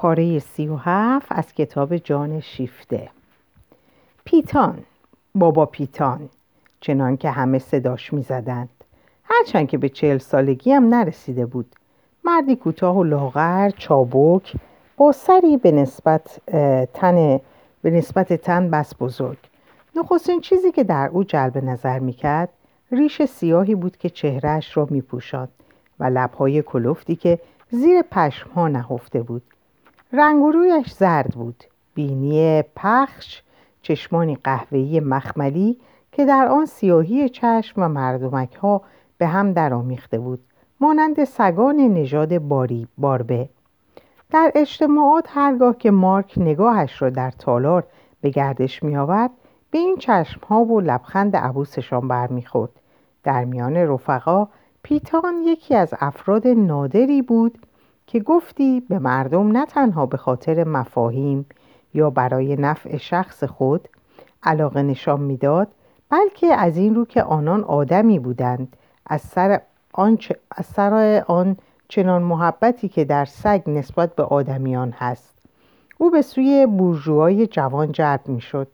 پاره سی و هفت از کتاب جان شیفته. پیتان بابا پیتان چنان که همه صداش می زدند هرچند که به چهل سالگی هم نرسیده بود. مردی کوتاه و لاغر چابک با سری به نسبت تن به نسبت تن بس بزرگ. نخستین چیزی که در او جلب نظر می‌کرد ریش سیاهی بود که چهرهش را میپوشاند و لبهای کلفتی که زیر پشمها نهفته بود. رنگ و رویش زرد بود. بینی پخش چشمانی قهوه‌ای مخملی که در آن سیاهی چشم و مردمک ها به هم درآمیخته بود. مانند سگان نژاد باری باربه. در اجتماعات هرگاه که مارک نگاهش را در تالار به گردش می آورد به این چشم ها و لبخند عبوسشان برمیخورد. در میان رفقا پیتان یکی از افراد نادری بود که گفتی به مردم نه تنها به خاطر مفاهیم یا برای نفع شخص خود علاقه نشان می‌داد بلکه از این رو که آنان آدمی بودند از سر آن, از سر آن چنان محبتی که در سگ نسبت به آدمیان هست. او به سوی بورژوهای جوان جلب می‌شد.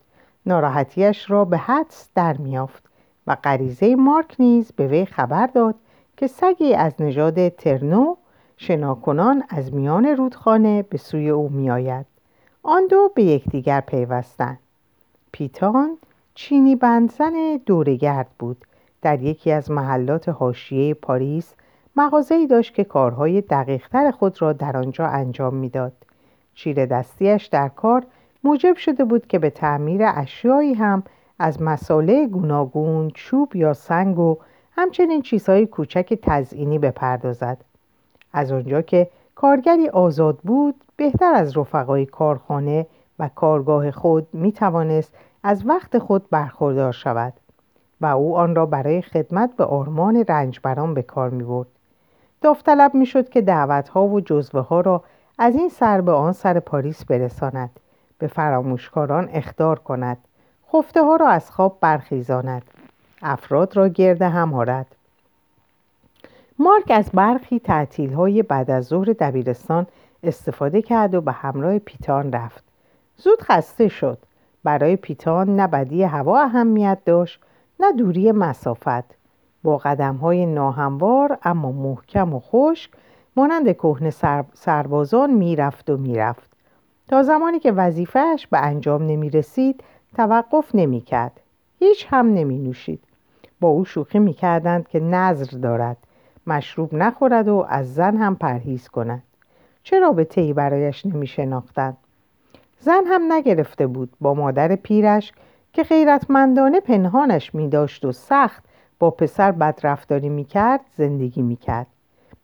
ناراحتیش را به حدس در میافت و غریزه مارک نیز به وی خبر داد که سگی از نژاد ترنو شناکنان از میان رودخانه به سوی او میآید. آن دو به یکدیگر پیوستند. پیتان چینی بندزن دورگرد بود. در یکی از محلات حاشیه پاریس مغازه‌ای داشت که کارهای دقیقتر خود را در آنجا انجام می‌داد. چیر دستیش در کار موجب شده بود که به تعمیر اشیایی هم از مساله گوناگون چوب یا سنگ و همچنین چیزهای کوچک تزئینی بپردازد. از آنجا که کارگری آزاد بود بهتر از رفقای کارخانه و کارگاه خود می توانست از وقت خود برخوردار شود و او آن را برای خدمت به آرمان رنجبران به کار می برد. داوطلب می شد که دعوتها و جزوه ها را از این سر به آن سر پاریس برساند به فراموشکاران اختار کند خفته ها را از خواب برخیزاند افراد را گرد هم آرد مارک از برخی تعطیل های بعد از ظهر دبیرستان استفاده کرد و به همراه پیتان رفت. زود خسته شد. برای پیتان نه بدی هوا اهمیت داشت نه دوری مسافت. با قدم های ناهموار اما محکم و خشک مانند کهنه سربازان می‌رفت و می‌رفت. تا زمانی که وظیفهش به انجام نمی رسید توقف نمی کرد هیچ هم نمی نوشید با او شوخی می کردند که نظر دارد. مشروب نخورد و از زن هم پرهیز کند. چه رابطه ای برایش نمی شناختند زن هم نگرفته بود با مادر پیرش که خیرتمندانه پنهانش می داشت و سخت با پسر بدرفتاری می کرد زندگی می کرد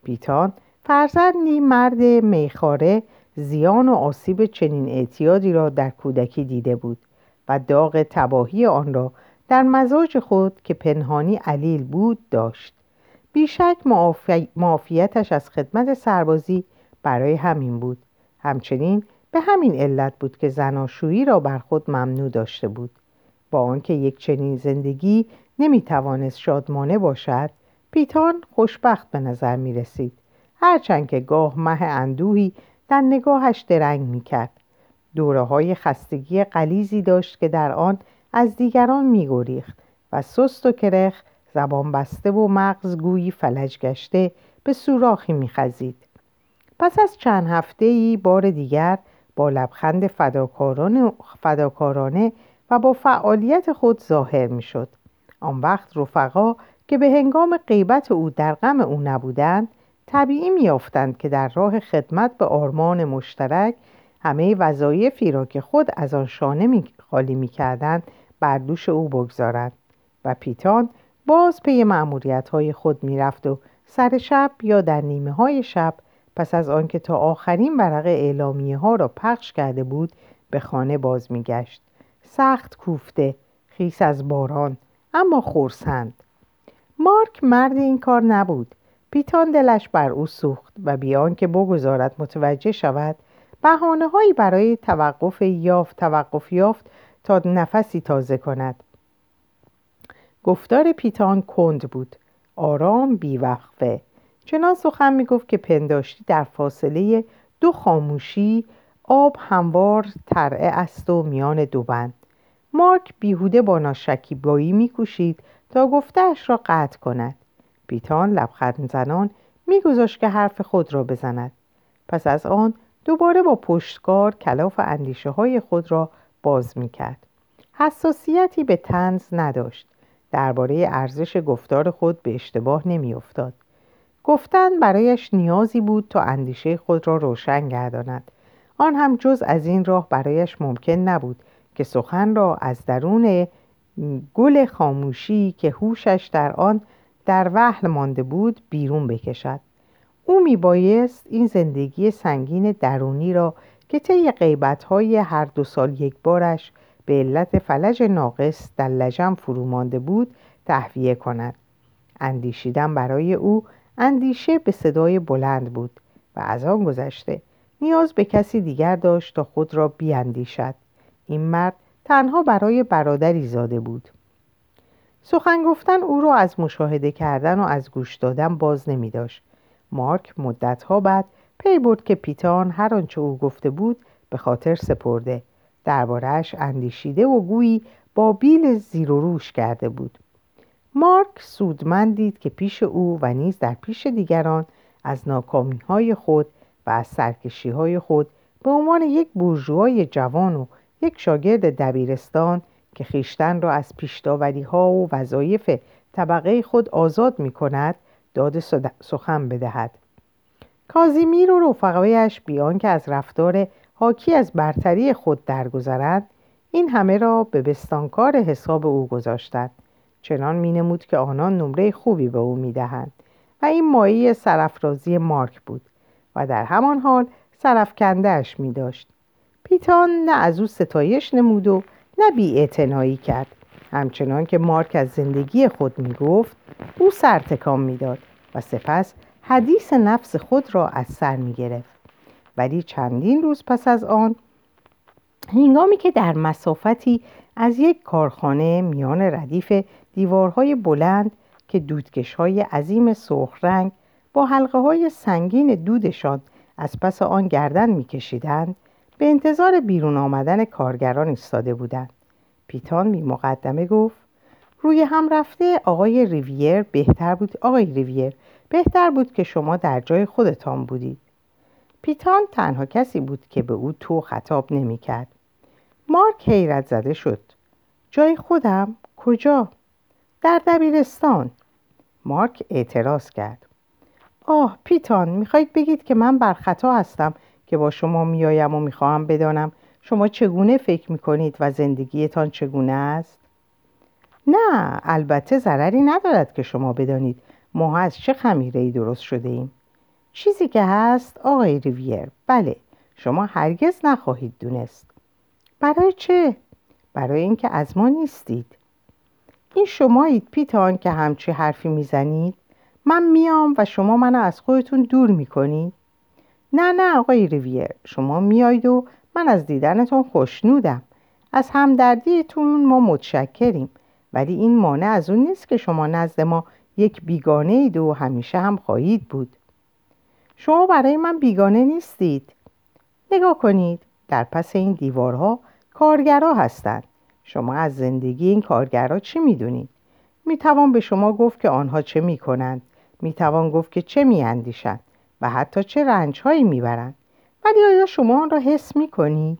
پیتان فرزندی مرد میخاره زیان و آسیب چنین اعتیادی را در کودکی دیده بود و داغ تباهی آن را در مزاج خود که پنهانی علیل بود داشت. بیشک معافیتش از خدمت سربازی برای همین بود. همچنین به همین علت بود که زناشویی را بر خود ممنوع داشته بود. با آنکه یک چنین زندگی نمی‌توانست شادمانه باشد پیتان خوشبخت به نظر می رسید هرچند که گاه مه اندوهی در نگاهش درنگ می کرد دوره های خستگی قلیزی داشت که در آن از دیگران می گریخت و سست و کرخ زبان بسته و مغز گویی فلج گشته به سوراخی می خزید. پس از چند هفته ای بار دیگر با لبخند فداکارانه, و با فعالیت خود ظاهر می شد. آن وقت رفقا که به هنگام غیبت او در غم او نبودند طبیعی میافتند که در راه خدمت به آرمان مشترک همه وظایفی را که خود از آن شانه خالی می‌کردند بر دوش او بگذارند و پیتان باز پی معمولیت های خود می‌رفت و سر شب یا در نیمه های شب پس از آنکه تا آخرین ورق اعلامیه ها را پخش کرده بود به خانه باز میگشت. سخت کوفته خیس از باران اما خورسند مارک مرد این کار نبود. پیتان دلش بر او سوخت و بیان که بگذارد متوجه شود بحانه هایی برای توقف یافت توقف یافت تا نفسی تازه کند. گفتار پیتان کند بود. آرام بیوقفه. چنان سخن می‌گفت که پنداشتی در فاصله دو خاموشی آب هموار ترعه است و میان دو بند. مارک بیهوده با ناشکیبایی میکوشید تا گفتهاش را قطع کند. پیتان لبخند زنان میگذاشت که حرف خود را بزند. پس از آن دوباره با پشتکار کلاف اندیشه های خود را باز می‌کرد. حساسیتی به تنز نداشت. درباره ارزش گفتار خود به اشتباه نمیافتاد. گفتن برایش نیازی بود تا اندیشه خود را روشن گرداند. آن هم جز از این راه برایش ممکن نبود که سخن را از درون گل خاموشی که هوشش در آن در وحل مانده بود بیرون بکشد. او میبایست این زندگی سنگین درونی را که طی غیبتهای هر دو سال یک بارش به علت فلج ناقص در لجم فرو مانده بود تهویه کند. اندیشیدن برای او اندیشه به صدای بلند بود و از آن گذشته نیاز به کسی دیگر داشت تا خود را بیاندیشد. این مرد تنها برای برادری زاده بود. سخن گفتن او را از مشاهده کردن و از گوش دادن باز نمی داشت. مارک مدتها بعد پی برد که پیتان هر آنچه او گفته بود به خاطر سپرده. دربارهش اندیشیده و گویی با بیل زیر و روش کرده بود. مارک سودمند دید که پیش او و نیز در پیش دیگران از ناکامی های خود و از سرکشی های خود به عنوان یک بورژوای جوان و یک شاگرد دبیرستان که خیشتن را از پیشداوری ها و وظایف طبقه خود آزاد می کند داد سخن بدهد. کازیمیر و رفقایش بیان که از رفتار حاکی از برتری خود درگذرد این همه را به بستانکار حساب او گذاشتند چنان مینمود که آنان نمره خوبی به او می‌دهند و این مایه سرفرازی مارک بود و در همان حال سرفکندهش می داشت پیتان نه از او ستایش نمود و نه بی کرد. همچنان که مارک از زندگی خود می گفت او سرتکام می‌داد و سپس حدیث نفس خود را از سر می گرفت ولی چندین روز پس از آن هنگامی که در مسافتی از یک کارخانه میان ردیف دیوارهای بلند که دودکش های عظیم سرخ رنگ با حلقه های سنگین دودشان از پس آن گردن میکشیدند به انتظار بیرون آمدن کارگران ایستاده بودند. پیتان می مقدمه گفت روی هم رفته آقای ریویر بهتر بود آقای ریویر بهتر بود که شما در جای خودتان بودید. پیتان تنها کسی بود که به او تو خطاب نمی کرد. مارک حیرت زده شد جای خودم کجا؟ در دبیرستان مارک اعتراض کرد آه پیتان می‌خواهید بگید که من بر خطا هستم که با شما میایم و می‌خواهم بدانم شما چگونه فکر می‌کنید و زندگیتان چگونه است؟ نه البته ضرری ندارد که شما بدانید ما از چه خمیره ای درست شده ایم چیزی که هست آقای ریویر. بله شما هرگز نخواهید دونست. برای چه؟ برای اینکه از ما نیستید. این شمایید پیتان که همچی حرفی می‌زنید. من میام و شما منو از خودتون دور می‌کنید. نه نه آقای ریویر شما میایید و من از دیدنتون خوشنودم. از همدردیتون ما متشکریم. ولی این مانع از اون نیست که شما نزد ما یک بیگانه اید و همیشه هم خواهید بود. شما برای من بیگانه نیستید. نگاه کنید در پس این دیوارها کارگرا هستند. شما از زندگی این کارگرها چی می‌دونید؟ می‌توان به شما گفت که آنها چه می‌کنند. می‌توان گفت که چه میاندیشند و حتی چه رنجهایی می‌برند. ولی آیا شما آن را حس می‌کنید؟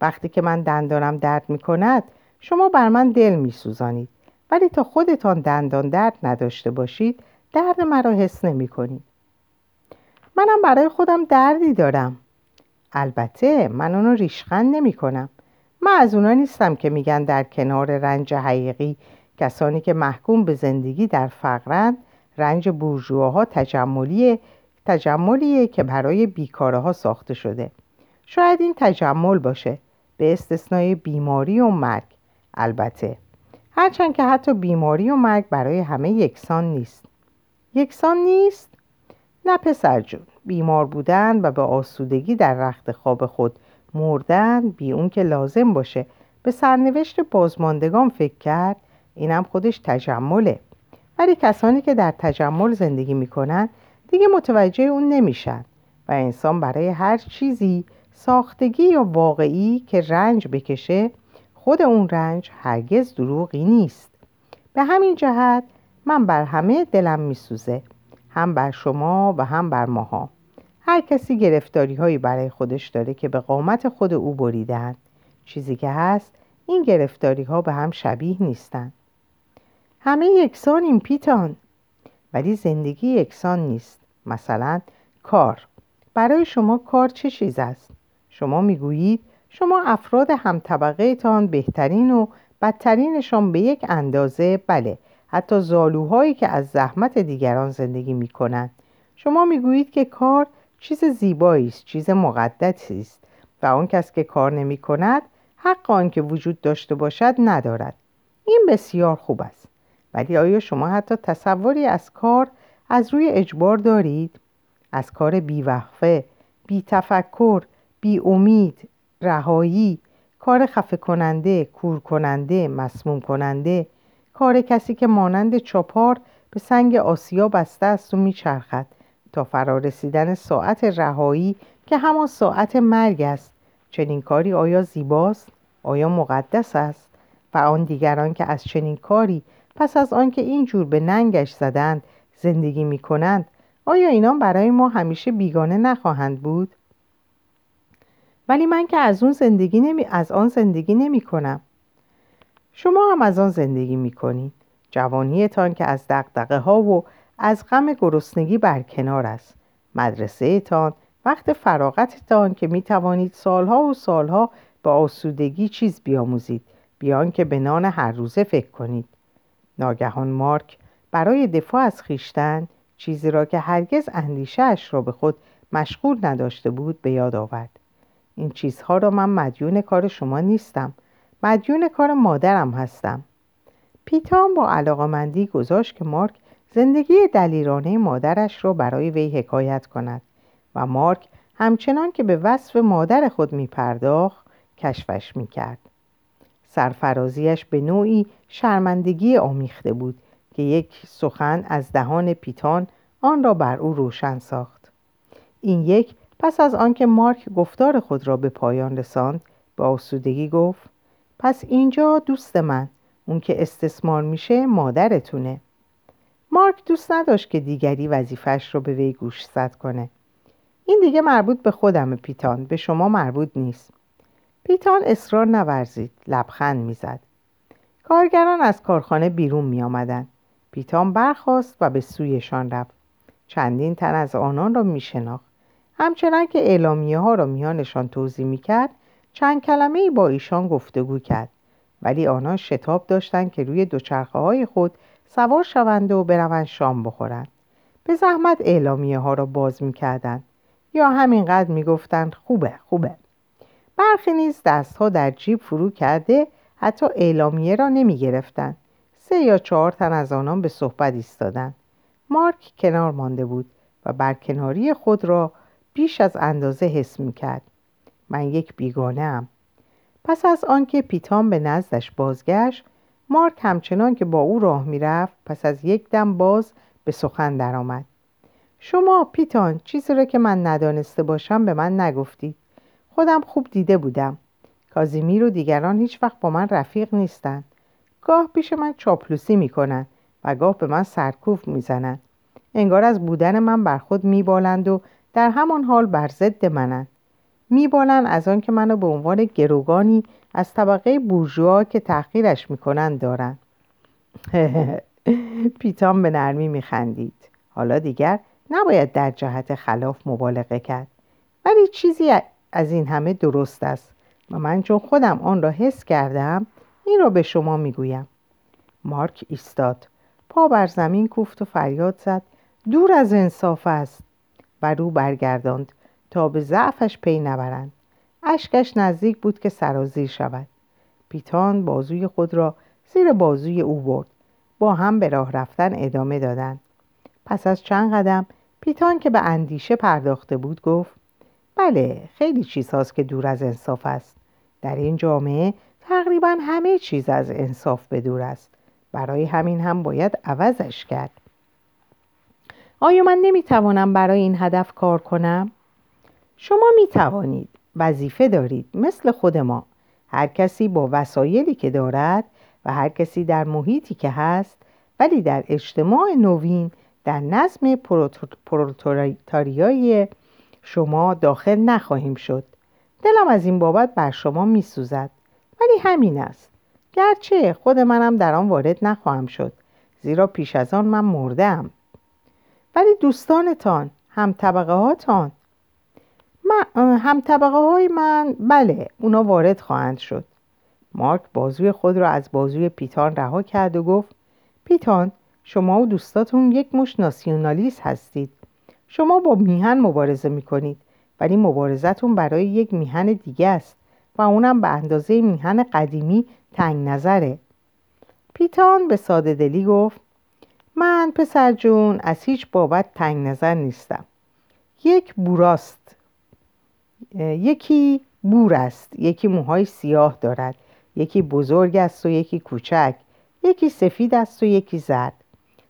وقتی که من دندانم درد می‌کند شما بر من دل میسوزانید. ولی تا خودتان دندان درد نداشته باشید درد مرا حس نمی‌کنید. منم برای خودم دردی دارم. البته من اونو ریشخند نمی کنم. من از اونا نیستم که میگن در کنار رنج حقیقی کسانی که محکوم به زندگی در فقرند رنج بورژواها تجملیه تجملیه که برای بیکاره ها ساخته شده. شاید این تجمل باشه. به استثنای بیماری و مرگ. البته. هرچند که حتی بیماری و مرگ برای همه یکسان نیست. یکسان نیست؟ نه پسر جون. بیمار بودن و به آسودگی در رخت خواب خود مردن بی اون که لازم باشه. به سرنوشت بازماندگان فکر کرد اینم خودش تجمله. ولی کسانی که در تجمل زندگی می‌کنن دیگه متوجه اون نمیشن و انسان برای هر چیزی ساختگی یا واقعی که رنج بکشه خود اون رنج هرگز دروغی نیست. به همین جهت من بر همه دلم میسوزه. هم بر شما و هم بر ماها. هر کسی گرفتاری هایی برای خودش داره که به قامت خود او بریدن چیزی که هست این گرفتاری ها به هم شبیه نیستن همه یکسانیم پیتان. ولی زندگی یکسان نیست. مثلا کار. برای شما کار چه چیز است؟ شما می‌گویید شما افراد هم طبقه تان بهترین و بدترینشان به یک اندازه بله. حتی زالوهایی که از زحمت دیگران زندگی می کنند شما می‌گویید که کار چیز زیبایی است چیز مقدسی است و آن کس که کار نمی کند حق آن که وجود داشته باشد ندارد. این بسیار خوب است. ولی آیا شما حتی تصوری از کار از روی اجبار دارید؟ از کار بیوقفه بی تفکر بی امید رهایی کار خفه کننده کور کننده مسموم کننده کار کسی که مانند چاپار به سنگ آسیا بسته است و میچرخد تا فرارسیدن ساعت رهایی که همان ساعت مرگ است. چنین کاری آیا زیباست؟ آیا مقدس است؟ و آن دیگران که از چنین کاری پس از آنکه اینجور به ننگش زدند زندگی می کنند آیا اینان برای ما همیشه بیگانه نخواهند بود؟ ولی من که از اون زندگی نمی... از آن زندگی نمی کنم شما هم از آن زندگی می کنید جوانیتان که از دقدقه ها و از غم گرسنگی برکنار است. مدرسه تان وقت فراغتتان که می توانید سالها و سالها با آسودگی چیز بیاموزید. بیان که به نان هر روزه فکر کنید. ناگهان مارک برای دفاع از خیشتن چیزی را که هرگز اندیشهاش را به خود مشغول نداشته بود به یاد آورد. این چیزها را من مدیون کار شما نیستم. مدیون کار مادرم هستم پیتام با علاقمندی گذاشت که مارک زندگی دلیرانه مادرش را برای وی حکایت کند و مارک همچنان که به وصف مادر خود می پرداخت کشفش می کرد. سرفرازیش به نوعی شرمندگی آمیخته بود که یک سخن از دهان پیتان آن را بر او روشن ساخت این یک پس از آنکه مارک گفتار خود را به پایان رساند به آسودگی گفت پس اینجا دوست من اون که استثمار میشه مادرتونه. مارک دوست نداشت که دیگری وظیفش رو به وی گوشزد کنه. این دیگه مربوط به خودم پیتان. به شما مربوط نیست. پیتان اصرار نورزید. لبخند می‌زد. کارگران از کارخانه بیرون می آمدن. پیتان برخاست و به سویشان رفت. چندین تن از آنان را می شناخت همچنان که اعلامیه ها را میانشان توضیح می کرد چند کلمه با ایشان گفتگو کرد ولی آنان شتاب داشتند که روی دوچرخه های خود سوار شوند و بروند شام بخورند به زحمت اعلامیه ها را باز می کردن. یا همینقدر می گفتند خوبه خوبه برخی نیز دستها در جیب فرو کرده حتی اعلامیه را نمی گرفتن. سه یا چهار تن از آنان به صحبت ایستادند مارک کنار مانده بود و برکناری خود را بیش از اندازه حس می کرد. من یک بیگانه ام. پس از آنکه پیتام به نزدش بازگشت مارک همچنان که با او راه می‌رفت پس از یک دم باز به سخن درآمد. شما پیتان چیزی را که من ندانسته باشم به من نگفتید. خودم خوب دیده بودم. کازیمیر و دیگران هیچ وقت با من رفیق نیستند. گاه پیش من چاپلوسی می‌کنند و گاه به من سرکوف می‌زنند. انگار از بودن من بر خود میبالند و در همان حال بر ضد منند. میبالند از آن که منو به عنوان گروگانی از طبقه بورژوا که تحقیرش می‌کنند دارند. پیتام به نرمی میخندید. حالا دیگر نباید در جهت خلاف مبالغه کرد. ولی چیزی از این همه درست است. و من چون خودم آن را حس کردم این را به شما می‌گویم. مارک ایستاد. پا بر زمین کوفت و فریاد زد. دور از انصاف است. و رو برگرداند. تا به ضعفش پی نبرند. اشکش نزدیک بود که سرازیر شود. پیتان بازوی خود را زیر بازوی او برد. با هم به راه رفتن ادامه دادند. پس از چند قدم پیتان که به اندیشه پرداخته بود گفت بله خیلی چیزهاست که دور از انصاف است. در این جامعه تقریبا همه چیز از انصاف به دور است. برای همین هم باید عوضش کرد. آیا من نمی‌توانم برای این هدف کار کنم؟ شما می توانید وظیفه دارید مثل خود ما. هر کسی با وسایلی که دارد و هر کسی در محیطی که هست ولی در اجتماع نوین در نظم پرولتاریای شما داخل نخواهیم شد. دلم از این بابت بر شما می سوزد ولی همین است. گرچه خود منم در آن وارد نخواهم شد زیرا پیش از آن من مردم ولی دوستانتان هم طبقه هاتان هم طبقه های من بله اونا وارد خواهند شد. مارک بازوی خود را از بازوی پیتان رها کرد و گفت پیتان شما و دوستاتون یک مش ناسیونالیست هستید. شما با میهن مبارزه می‌کنید ولی مبارزتون برای یک میهن دیگه است و اونم به اندازه میهن قدیمی تنگ نظره. پیتان به ساده دلی گفت من پسر جون از هیچ بابت تنگ نظر نیستم. یک بوراست. یکی بور است یکی موهای سیاه دارد یکی بزرگ است و یکی کوچک یکی سفید است و یکی زرد.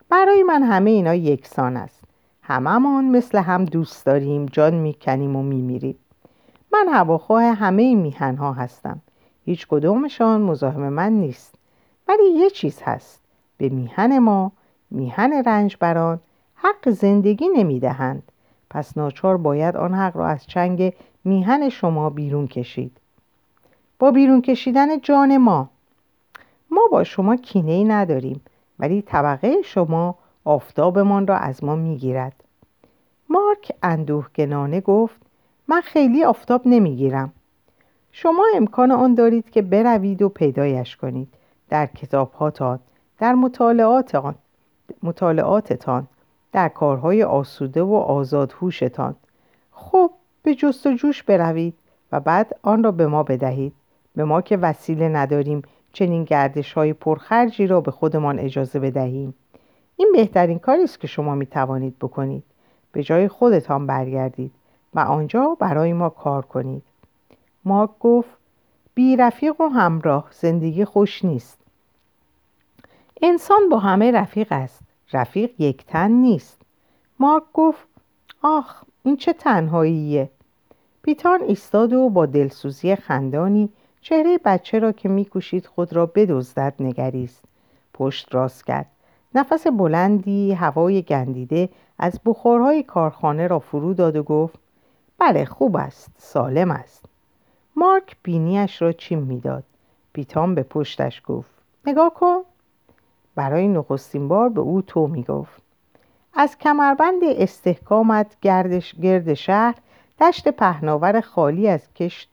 برای من همه اینا یکسان است. هممون مثل هم دوست داریم جان می‌کنیم و میمیریم. من هواخواه همه این میهن ها هستم. هیچ کدومشان مزاحم من نیست. ولی یه چیز هست. به میهن ما میهن رنج بران حق زندگی نمی‌دهند. پس ناچار باید آن حق را از چنگ میهن شما بیرون کشید. با بیرون کشیدن جان ما. ما با شما کینه ای نداریم ولی طبقه شما آفتابمان را از ما می‌گیرد. مارک اندوهگنانه گفت من خیلی آفتاب نمی‌گیرم. شما امکان آن دارید که بروید و پیدایش کنید. در کتابهاتان در مطالعاتان مطالعاتتان در کارهای آسوده و آزادهوشتان. خب به جست و جوش بروید و بعد آن را به ما بدهید. به ما که وسیله نداریم چنین گردش های پرخرجی را به خودمان اجازه بدهیم. این بهترین کاری است که شما می توانید بکنید. به جای خودتان برگردید و آنجا برای ما کار کنید. مارک گفت بی رفیق و همراه زندگی خوش نیست. انسان با همه رفیق است. رفیق یک تن نیست. مارک گفت آخ این چه تنهاییه. پیتان ایستاد و با دلسوزی خندانی چهره بچه را که میکوشید خود را بدزدد نگریست. پشت راست کرد. نفس بلندی هوای گندیده از بخارهای کارخانه را فرو داد و گفت بله خوب است سالم است. مارک بینیش را چیم می‌داد. پیتان به پشتش گفت نگاه کن. برای نخستین بار به او تو می‌گفت. از کمربند استحکامت گردش گرد شهر دشت پهناور خالی از کشت,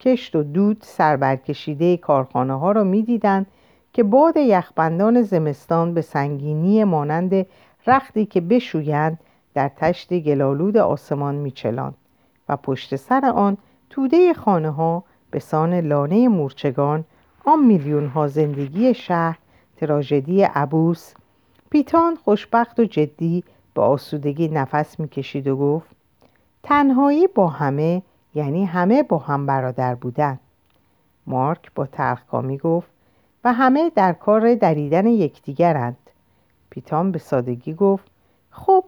کشت و دود سربرکشیده کارخانه ها را می‌دیدند که باد یخبندان زمستان به سنگینی مانند رختی که بشویند در تشت گلالود آسمان میچلاند و پشت سر آن توده خانه ها به سان لانه مورچگان آن میلیون ها زندگی شهر تراژدی عبوس پیتان خوشبخت و جدی به آسودگی نفس می‌کشید و گفت تنهایی با همه یعنی همه با هم برادر بودن. مارک با تلخکامی گفت و همه در کار دریدن یکدیگرند. پیتان به سادگی گفت خب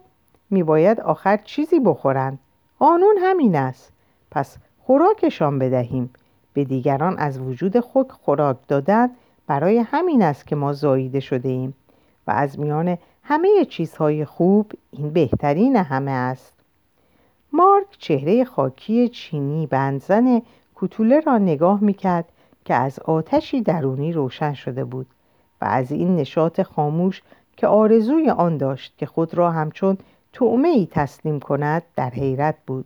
میباید آخر چیزی بخورند. قانون همین است. پس خوراکشان بدهیم. به دیگران از وجود خود خوراک دادن برای همین است که ما زاییده شده ایم. و از میان همه چیزهای خوب این بهترین همه است. مارک چهره خاکی چینی بنزن کوتوله را نگاه می‌کرد که از آتشی درونی روشن شده بود و از این نشاط خاموش که آرزوی آن داشت که خود را همچون تعمه ای تسلیم کند در حیرت بود.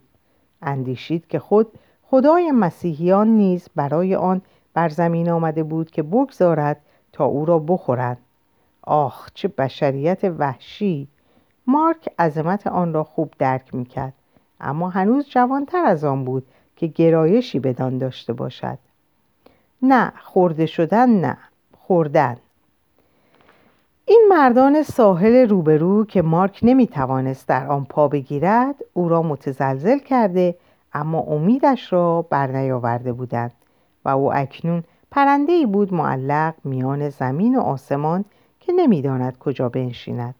اندیشید که خود خدای مسیحیان نیز برای آن بر زمین آمده بود که بگذارد تا او را بخورند. آخ چه بشریت وحشی. مارک عظمت آن را خوب درک می‌کرد اما هنوز جوانتر از آن بود که گرایشی بدان داشته باشد. نه خورده شدن نه خوردن. این مردان ساحل روبرو که مارک نمی‌توانست در آن پا بگیرد او را متزلزل کرده اما امیدش را برنیاورده بودند و او اکنون پرنده ای بود معلق میان زمین و آسمان که نمی‌داند کجا بنشیند.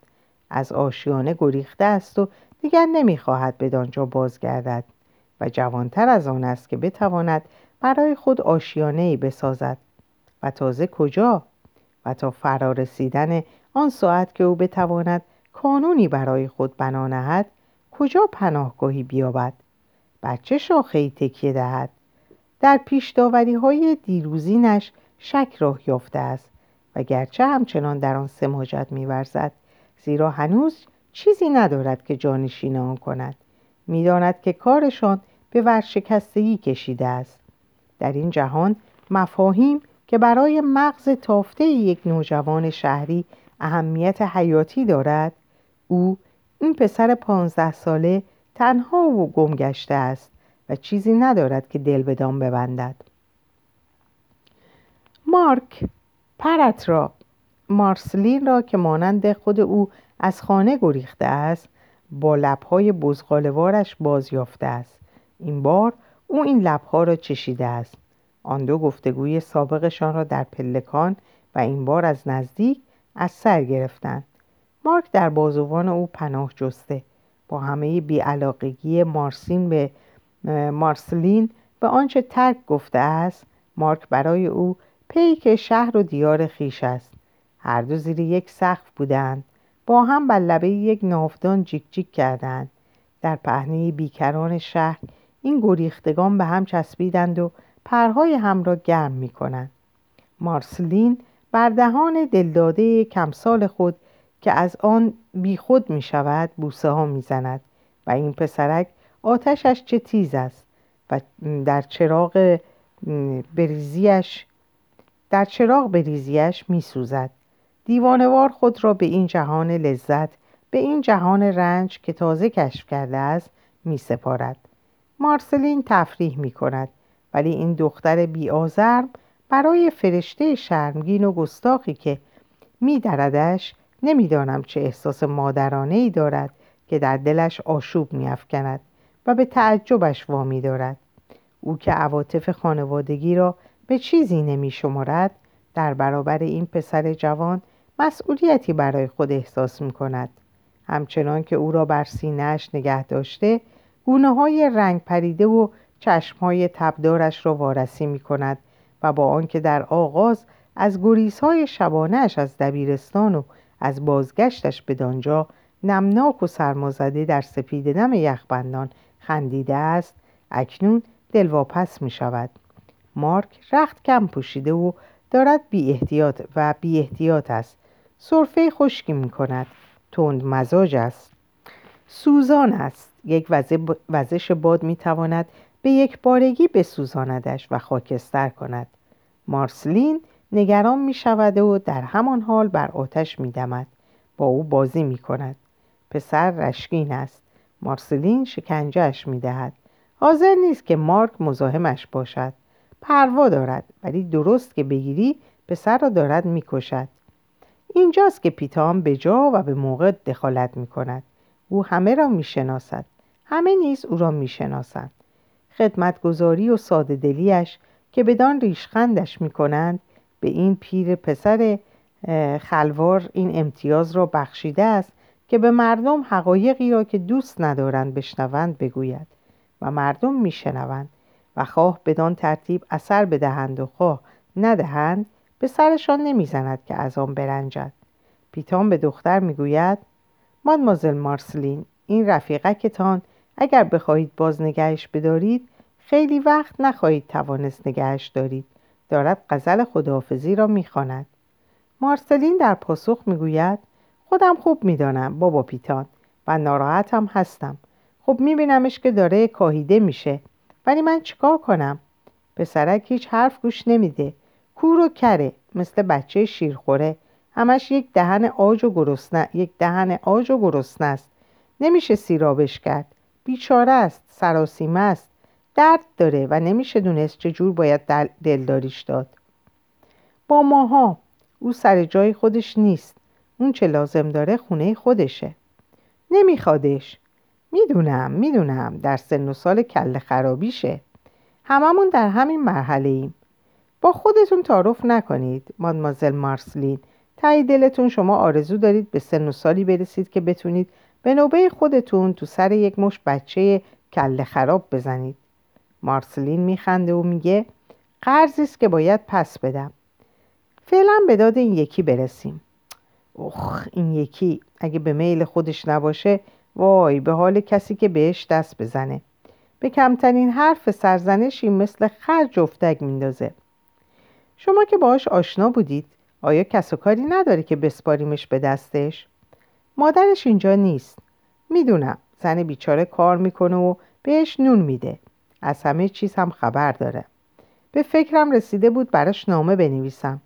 از آشیانه گریخته است و دیگر نمی‌خواهد به دانجا بازگردد و جوانتر از آن است که بتواند برای خود آشیانه ای بسازد. و تازه کجا؟ و تا فرا رسیدن آن ساعت که او بتواند کانونی برای خود بنا نهد کجا پناهگاهی بیابد؟ بر چه شاخهای تکیه دهد؟ در پیش های دیروزینش شک راه یافته است. گرچه همچنان در آن سماجت میورزد زیرا هنوز چیزی ندارد که جانشین آن کند. می‌داند که کارشان به ورشکستگی کشیده است. در این جهان مفاهیم که برای مغز تافته یک نوجوان شهری اهمیت حیاتی دارد او این پسر پانزده ساله تنها و گم گشته است و چیزی ندارد که دل بدان ببندد. مارک پرت را. مارسلین را که مانند خود او از خانه گریخته است با لبهای بزغالوارش باز یافته است. این بار او این لبها را چشیده است. آن دو گفتگوی سابقشان را در پلکان و این بار از نزدیک از سر گرفتند. مارک در بازوان او پناه جسته. با همه بیعلاقگی مارسین به مارسلین به آنچه ترک گفته است مارک برای او پیک شهر و دیار خیش است. هر دو زیر یک سقف بودند. با هم بر لبه یک ناودان جیک جیک کردند. در پهنه بیکران شهر این گریختگان به هم چسبیدند و پرهای هم را گرم می کنند. مارسلین بر دهان دلداده کمسال خود که از آن بیخود می شود بوسه ها می زند و این پسرک آتشش چه تیز است و در چراغ بریزیش در چراغ بریزیش می سوزد دیوانوار خود را به این جهان لذت به این جهان رنج که تازه کشف کرده است می سپارد مارسلین تفریح می کند ولی این دختر بیآزرم برای فرشته شرمگین و گستاخی که میدردش نمی‌دانم چه احساس مادرانه ای دارد که در دلش آشوب میافکند و به تعجبش وامی دارد او که عواطف خانوادگی را به چیزی نمی شمارد در برابر این پسر جوان مسئولیتی برای خود احساس می کند همچنان که او را بر سینهش نگه داشته گونه های رنگ پریده و چشم های تبدارش را وارسی می کند و با آنکه در آغاز از گریزهای شبانهش از دبیرستان و از بازگشتش به دانجا نمناک و سرمازده در سپید نم یخبندان خندیده است اکنون دلواپس می شود مارک رخت کم پوشیده و دارد بی احتیاط و بی احتیاط است. صرفه خشکی می کند. تند مزاج است. سوزان است. یک وزش باد می تواند به یک بارگی بسوزاندش و خاکستر کند. مارسلین نگران می شود و در همان حال بر آتش می دمد. با او بازی می کند. پسر رشکین است. مارسلین شکنجهش می دهد. حاضر نیست که مارک مزاحمش باشد. پروا دارد ولی درست که بگیری پسر را دارد می کشد اینجاست که پیتام به جا و به موقع دخالت می کند او همه را می شناسد همه نیز او را می شناسند خدمتگذاری و ساده دلیش که بدان ریشخندش می کنند به این پیر پسر خلوار این امتیاز را بخشیده است که به مردم حقایقی را که دوست ندارند بشنوند بگوید و مردم میشنوند. و خواه بدان ترتیب اثر بدهند و خواه ندهند به سرشان نمی‌زند که از آن برنجد. پیتان به دختر می‌گوید مادمازل مارسلین این رفیقکتان اگر بخواهید باز نگهش بدارید خیلی وقت نخواهید توانست نگهش دارید. دارد غزل خداحافظی را می‌خواند. مارسلین در پاسخ می‌گوید خودم خوب می‌دانم بابا پیتان و ناراحتم هستم. خب میبینمش که داره کاهیده میشه. ولی من چیکار کنم؟ پسرک هیچ حرف گوش نمیده. کور و کره مثل بچه شیرخوره. همش یک دهن آج و گرسنه یک دهن آج و گرسنه است. نمیشه سیرابش کرد. بیچاره است سراسیمه است. درد داره و نمیشه دونست چجور باید دلداریش داد. با ماها او سر جای خودش نیست. اون چه لازم داره خونه خودشه. نمیخوادش. می‌دونم می‌دونم. در سن و سال کل خرابیشه. هممون در همین مرحله ایم. با خودتون تعارف نکنید مادمازل مارسلین. تایی دلتون شما آرزو دارید به سن و سالی برسید که بتونید به نوبه خودتون تو سر یک مش بچه کله خراب بزنید. مارسلین میخنده و میگه قرضی است که باید پس بدم. فعلا به داد این یکی برسیم. اوخ این یکی اگه به میل خودش نباشه وای به حال کسی که بهش دست بزنه. به کمترین حرف سرزنشی مثل خر جفتک میندازه. شما که باهاش آشنا بودید آیا کس و کاری نداره که بسپاریمش به دستش؟ مادرش اینجا نیست. می‌دونم زن بیچاره کار می‌کنه و بهش نون میده. از همه چیز هم خبر داره. به فکرم رسیده بود براش نامه بنویسم.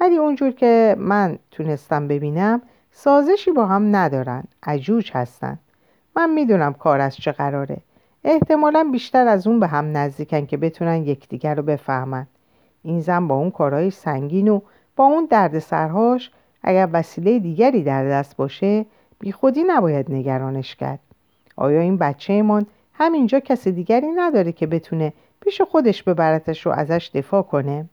ولی اونجور که من تونستم ببینم سازشی با هم ندارن. عجوج هستن. من می‌دونم کار از چه قراره. احتمالا بیشتر از اون به هم نزدیکن که بتونن یکدیگر رو بفهمن. این زن با اون کارهای سنگین و با اون دردسرهاش اگر وسیله دیگری در دست باشه بی خودی نباید نگرانش کرد. آیا این بچه من همینجا کسی دیگری نداره که بتونه پیش خودش ببرتش و ازش دفاع کنه؟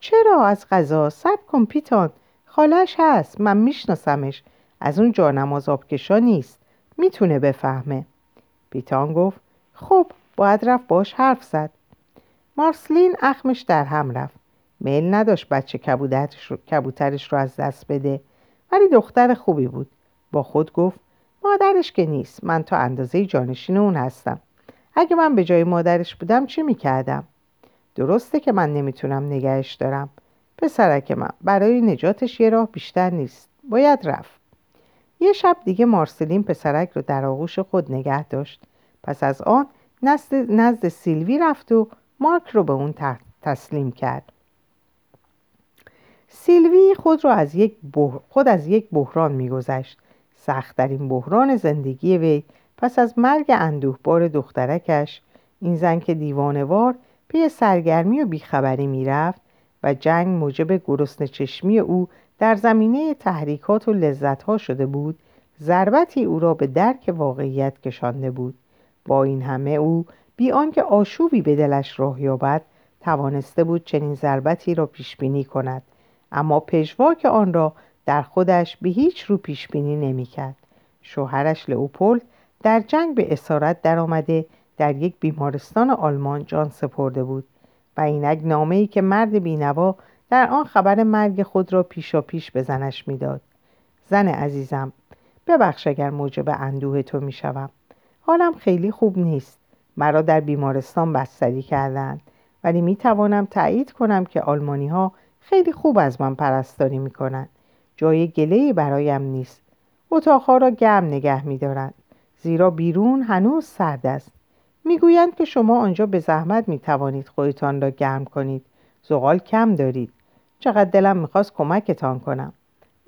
چرا از غذا سب کن پیتان. خالش هست. من میشناسمش. از اون جانماز آبکشا نیست. می‌تونه بفهمه. پیتان گفت خب باید رفت باش حرف زد. مارسلین اخمش در هم رفت. میل نداشت بچه کبوترش رو از دست بده. ولی دختر خوبی بود. با خود گفت مادرش که نیست. من تا اندازه جانشین اون هستم. اگه من به جای مادرش بودم چی می‌کردم؟ درسته که من نمی‌تونم نگهش دارم. پسرک من برای نجاتش یه راه بیشتر نیست. باید رفت. یه شب دیگه مارسلین پسرک رو در آغوش خود نگه داشت. پس از آن نزد, نزد سیلوی رفت و مارک رو به اون تسلیم کرد. سیلوی خود را از یک خود از یک بحران میگذشت. سختترین بحران زندگی وی پس از مرگ اندوهبار دخترکش. این زن که دیوانوار پی سرگرمی و بیخبری می‌رفت و جنگ موجب گرسنه چشمی او در زمینه تحریکات و لذتها شده بود ضربتی او را به درک واقعیت کشانده بود. با این همه او بی آنکه آشوبی به دلش راه یابد توانسته بود چنین ضربتی را پیش بینی کند. اما پژواک آن را در خودش به هیچ رو پیش بینی نمی‌کرد. شوهرش لئوپولد در جنگ به اسارت درآمده در یک بیمارستان آلمان جان سپرده بود. و اینک نامه ای که مرد بینوا در آن خبر مرگ خود را پیشا پیش به زنش می‌داد. زن عزیزم ببخش اگر موجب اندوه تو می‌شوم. حالم خیلی خوب نیست. مرا در بیمارستان بستری کردند ولی می توانم تایید کنم که آلمانی ها خیلی خوب از من پرستاری می کنند جای گله برایم نیست. اتاقها را گرم نگه می دارند زیرا بیرون هنوز سرد است. می‌گویند که شما آنجا به زحمت می توانید خودتان را گرم کنید. زغال کم دارید. چقدر دلم می‌خواست کمکتان کنم.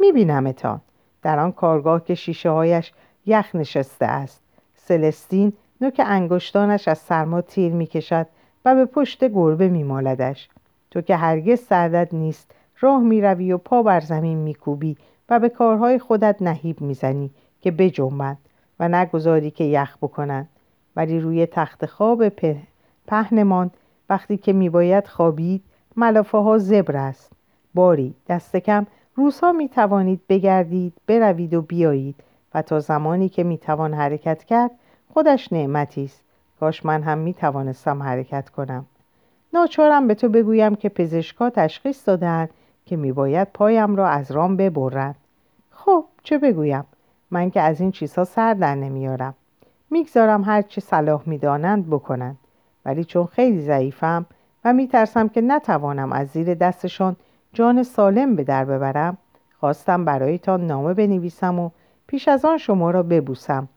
میبینمتان. در آن کارگاه که شیشه هایش یخ نشسته است. سلستین نوک انگشتانش از سرما تیر می‌کشد و به پشت گربه میمالدش تو که هرگز سردت نیست راه می‌روی و پا بر زمین میکوبی و به کارهای خودت نهیب می‌زنی که بجنبند و نگذاری که یخ بکنند. ولی روی تخت خواب پهنمان وقتی که میباید خوابید ملافه ها زبر است. باری. دست کم. روزها می توانید بگردید بروید و بیایید. و تا زمانی که می توان حرکت کرد خودش نعمتی است. کاش من هم می توانستم حرکت کنم. ناچارم به تو بگویم که پزشکا تشخیص دادن که میباید پایم را از رام ببرند. خب چه بگویم؟ من که از این چیزها سر در نمیارم. می‌گذارم هر چه صلاح می‌دانند بکنند. ولی چون خیلی ضعیفم و میترسم که نتوانم از زیر دستشان جان سالم به در ببرم. خواستم برایتان نامه بنویسم و پیش از آن شما را ببوسم.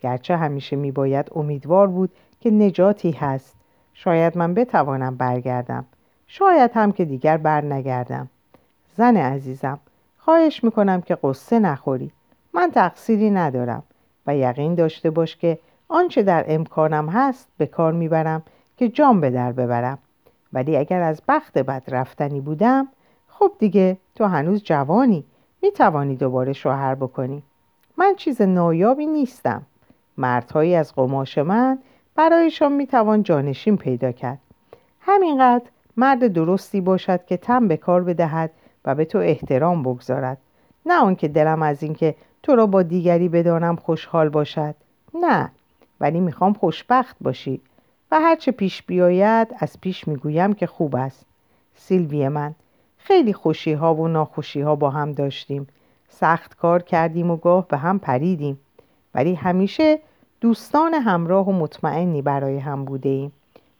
گرچه همیشه میباید امیدوار بود که نجاتی هست. شاید من بتوانم برگردم. شاید هم که دیگر بر نگردم زن عزیزم خواهش می‌کنم که قصه نخوری. من تقصیری ندارم و یقین داشته باش که آنچه در امکانم هست به کار می‌برم که جام به در ببرم. ولی اگر از بخت بد رفتنی بودم خب دیگه تو هنوز جوانی. می‌توانی دوباره شوهر بکنی. من چیز نایابی نیستم. مردهایی از قماش من برایشان می‌توان جانشین پیدا کرد. همینقدر مرد درستی باشد که تم به کار بدهد و به تو احترام بگذارد. نه آنکه دلم از اینکه تو را با دیگری بدانم خوشحال باشد. نه ولی می‌خوام خوشبخت باشی و هرچه پیش بیاید از پیش می‌گویم که خوب است. سیلوی من خیلی خوشی ها و ناخوشی ها با هم داشتیم. سخت کار کردیم و گاه به هم پریدیم. ولی همیشه دوستان همراه و مطمئنی برای هم بوده ایم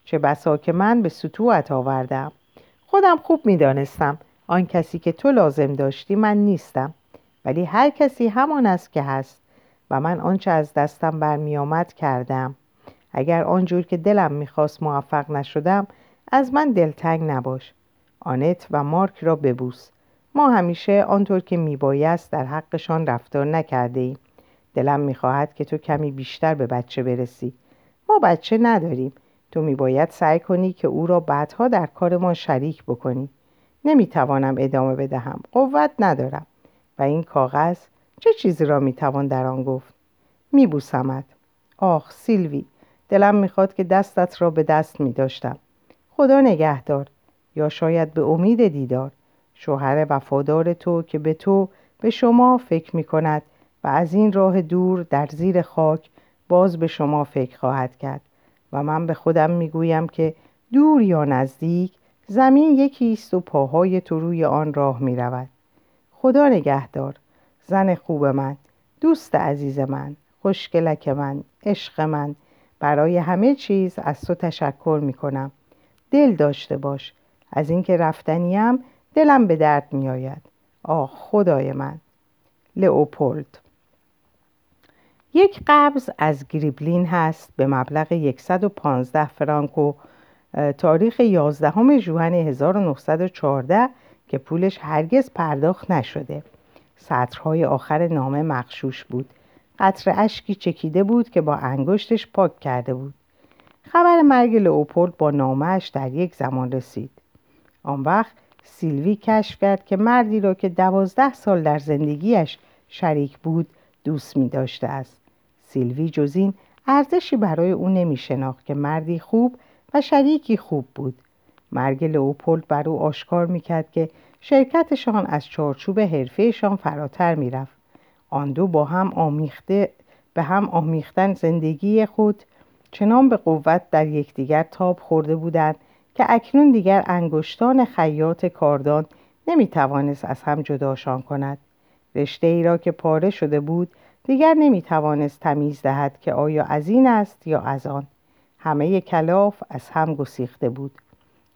چه بسا که من به سطوعت آوردم. خودم خوب می‌دانستم. آن کسی که تو لازم داشتی من نیستم. ولی هر کسی همان است که هست و من آنچه از دستم برمیآمد کردم. اگر آنجور که دلم می‌خواست موفق نشدم از من دلتنگ نباش. آنت و مارک را ببوس. ما همیشه آنطور که میبایست در حقشان رفتار نکرده ایم دلم می‌خواهد که تو کمی بیشتر به بچه برسی. ما بچه نداریم. تو میباید سعی کنی که او را بعدها در کار ما شریک بکنی. نمی‌توانم ادامه بدهم. قوت ندارم. و این کاغذ چه چیزی را می‌توان در آن گفت؟ میبوسمت. آخ سیلوی دلم می‌خواد که دستت را به دست میداشتم. خدا نگهدار. یا شاید به امید دیدار. شوهر وفادار تو که به تو به شما فکر می کند و از این راه دور در زیر خاک باز به شما فکر خواهد کرد. و من به خودم می‌گویم که دور یا نزدیک زمین یکی است و پاهای تو روی آن راه می رود. خدا نگهدار. زن خوب من دوست عزیز من خوشگلک من عشق من. برای همه چیز از تو تشکر می کنم دل داشته باش. از اینکه رفتنیم دلم به درد می آید آه خدای من. لئوپولد. یک قبض از گریبلین هست به مبلغ 115 فرانک و تاریخ 11 ژوئن 1914 که پولش هرگز پرداخت نشده. سطرهای آخر نامه مخشوش بود. قطر اشکی چکیده بود که با انگشتش پاک کرده بود. خبر مرگ لئوپولد با نامهش در یک زمان رسید. آن وقت سیلوی کشف کرد که مردی را که دوازده سال در زندگیش شریک بود دوست می داشته است سیلوی جز ارزشی برای او نمی شناخت که مردی خوب و شریکی خوب بود مرگ لئوپولد بر او آشکار می کرد که شرکتشان از چارچوب حرفهشان فراتر می رفت. آن دو با هم آمیخته به هم آمیختن زندگی خود چنان به قوت در یکدیگر تاب خورده بودند که اکنون دیگر انگشتان خیاط کاردان نمی توانست از هم جداشان کند. رشته ای را که پاره شده بود دیگر نمی توانست تمیز دهد که آیا از این است یا از آن. همه کلاف از هم گسیخته بود.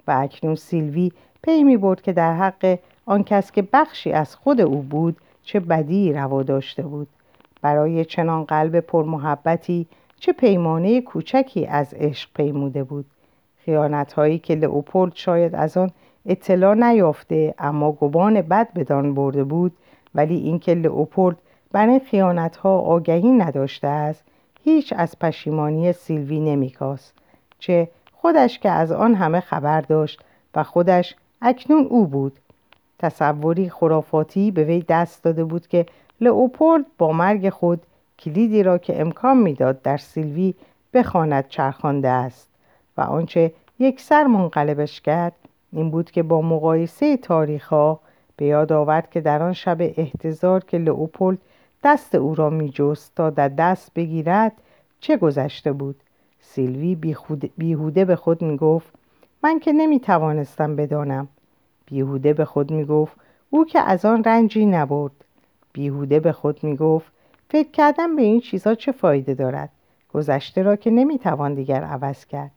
و اکنون سیلوی پی می برد که در حق آن کس که بخشی از خود او بود چه بدی روا داشته بود. برای چنان قلب پرمحبتی چه پیمانه کوچکی از عشق پیموده بود. خیانت هایی که لئوپولد شاید از آن اطلاع نیافته اما گبان بد بدان برده بود. ولی اینکه لئوپولد بر این خیانت ها آگهی نداشته است هیچ از پشیمانی سیلوی نمیکاست. چه خودش که از آن همه خبر داشت و خودش اکنون او بود. تصوری خرافاتی به وی دست داده بود که لئوپولد با مرگ خود کلیدی را که امکان می‌داد در سیلوی بخواند چرخانده است. و آنچه یک سر منقلبش کرد این بود که با مقایسه تاریخ ها به یاد آورد که در آن شب احتضار که لئوپولد دست او را میجست تا در دست بگیرد چه گذشته بود؟ سیلوی بیهوده به خود می‌گفت من که نمی‌توانستم بدانم. بیهوده به خود می‌گفت او که از آن رنجی نبرد. بیهوده به خود می‌گفت فکر کردن به این چیزها چه فایده دارد؟ گذشته را که نمی‌توان دیگر عوض کرد.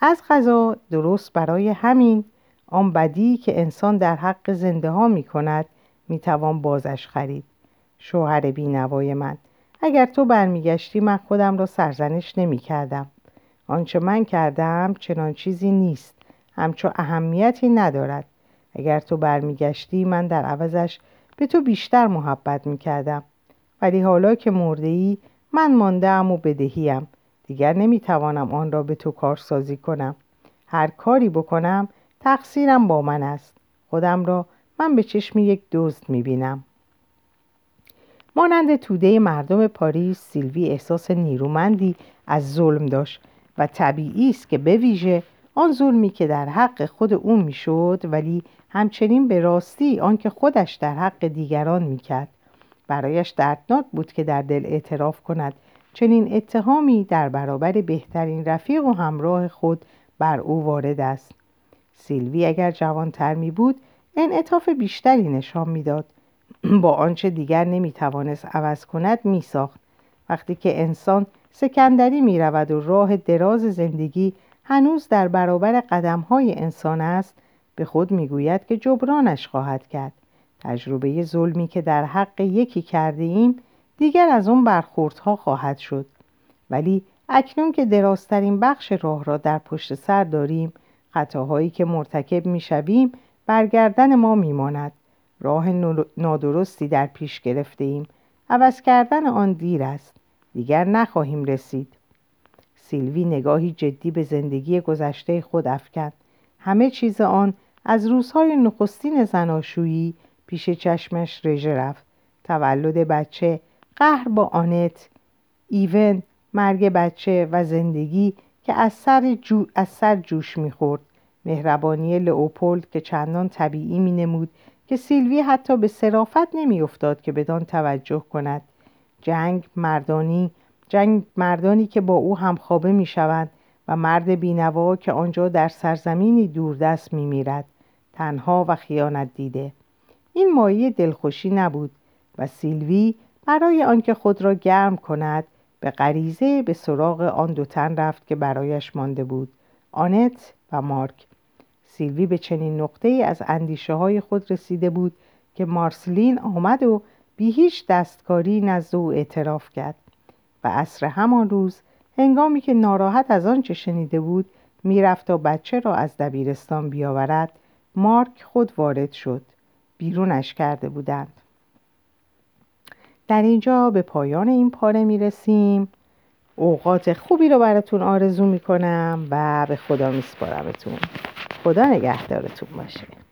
از غذا درست برای همین. آن بدی که انسان در حق زنده ها می کند می توان بازش خرید. شوهر بینوای من اگر تو برمیگشتی من خودم را سرزنش نمی کردم. آنچه من کردم چنان چیزی نیست. همچو اهمیتی ندارد. اگر تو برمیگشتی من در عوضش به تو بیشتر محبت می کردم. ولی حالا که مرده ای من ماندم و بدهیم. دیگر نمی‌توانم آن را به تو کارسازی کنم. هر کاری بکنم تقصیرم با من است. خودم را من به چشم یک دزد می‌بینم. مانند توده مردم پاریس سیلوی احساس نیرومندی از ظلم داشت و طبیعی است که به ویژه آن ظلمی که در حق خود او می‌شد ولی همچنین به راستی آنکه خودش در حق دیگران می‌کرد. برایش دردناک بود که در دل اعتراف کند چنین اتهامی در برابر بهترین رفیق و همراه خود بر او وارد است. سیلوی اگر جوانتر می بود انعطاف بیشتری نشان می‌داد با آنچه دیگر نمی‌توانست عوض کند میساخت وقتی که انسان سکندری می رود و راه دراز زندگی هنوز در برابر قدم های انسان است به خود می‌گوید که جبرانش خواهد کرد. تجربه ظلمی که در حق یکی کرده ایم دیگر از اون برخوردها خواهد شد. ولی اکنون که درازترین بخش راه را در پشت سر داریم خطاهایی که مرتکب می‌شویم برگردن ما میماند. راه نادرستی در پیش گرفته ایم عوض کردن آن دیر است. دیگر نخواهیم رسید. سیلوی نگاهی جدی به زندگی گذشته خود افکند. همه چیز آن از روزهای نخستین زناشویی پیش چشمش رژه رفت. تولد بچه قهر با آنت. ایون مرگ بچه و زندگی که از سر, جو، از سر جوش می‌خورد. مهربانی لئوپولد که چندان طبیعی می نمود که سیلوی حتی به صرافت نمیافتاد که بدان توجه کند. جنگ مردانی جنگ مردانی که با او همخوابه می شوند و مرد بینوا که آنجا در سرزمینی دوردست می میرد تنها و خیانت دیده. این مایه دلخوشی نبود و سیلوی برای آنکه خود را گرم کند به غریزه به سراغ آن دو تن رفت که برایش مانده بود آنت و مارک. سیلوی به چنین نقطه ای از اندیشه های خود رسیده بود که مارسلین آمد و بی هیچ دستکاری نزد او اعتراف کرد و عصر همان روز هنگامی که ناراحت از آنچه شنیده بود می‌رفت تا بچه را از دبیرستان بیاورد مارک خود وارد شد. بیرونش کرده بودند. در اینجا به پایان این پاره می‌رسیم. اوقات خوبی رو براتون آرزو می‌کنم و به خدا میسپارمتون. خدا نگهدارتون باشه.